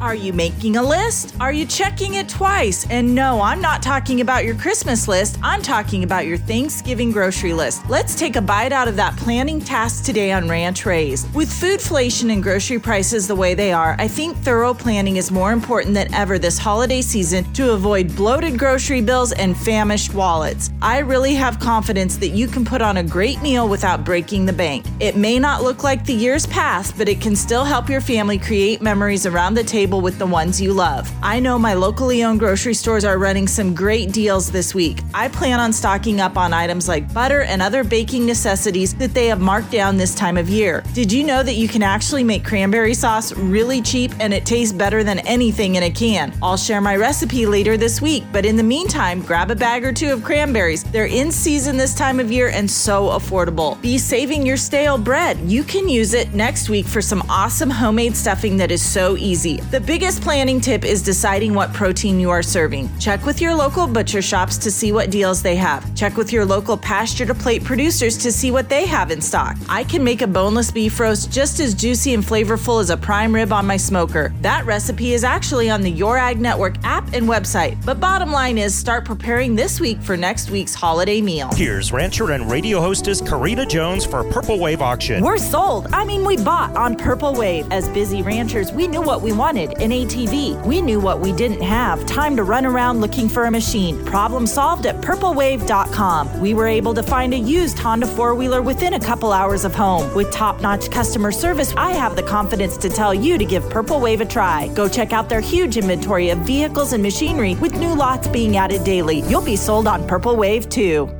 Are you making a list? Are you checking it twice? And no, I'm not talking about your Christmas list. I'm talking about your Thanksgiving grocery list. Let's take a bite out of that planning task today on Ranch Raised. With foodflation and grocery prices the way they are, I think thorough planning is more important than ever this holiday season to avoid bloated grocery bills and famished wallets. I really have confidence that you can put on a great meal without breaking the bank. It may not look like the years past, but it can still help your family create memories around the table table with the ones you love. I know my locally owned grocery stores are running some great deals this week. I plan on stocking up on items like butter and other baking necessities that they have marked down this time of year. Did you know that you can actually make cranberry sauce really cheap and it tastes better than anything in a can? I'll share my recipe later this week, but in the meantime, grab a bag or two of cranberries. They're in season this time of year and so affordable. Be saving your stale bread. You can use it next week for some awesome homemade stuffing that is so easy. The biggest planning tip is deciding what protein you are serving. Check with your local butcher shops to see what deals they have. Check with your local pasture to plate producers to see what they have in stock. I can make a boneless beef roast just as juicy and flavorful as a prime rib on my smoker. That recipe is actually on the Your Ag Network app and website. But bottom line is start preparing this week for next week's holiday meal. Here's rancher and radio hostess Karina Jones for Purple Wave Auction. We're sold. I mean, we bought on Purple Wave. As busy ranchers, we knew what we wanted an ATV. We knew what we didn't have. Time to run around looking for a machine. Problem solved at purplewave.com. We were able to find a used Honda four wheeler within a couple hours of home. With top notch customer service, I have the confidence to tell you to give Purple Wave a try. Go check out their huge inventory of vehicles and machinery with new lots being added daily. You'll be sold on Purple Wave too.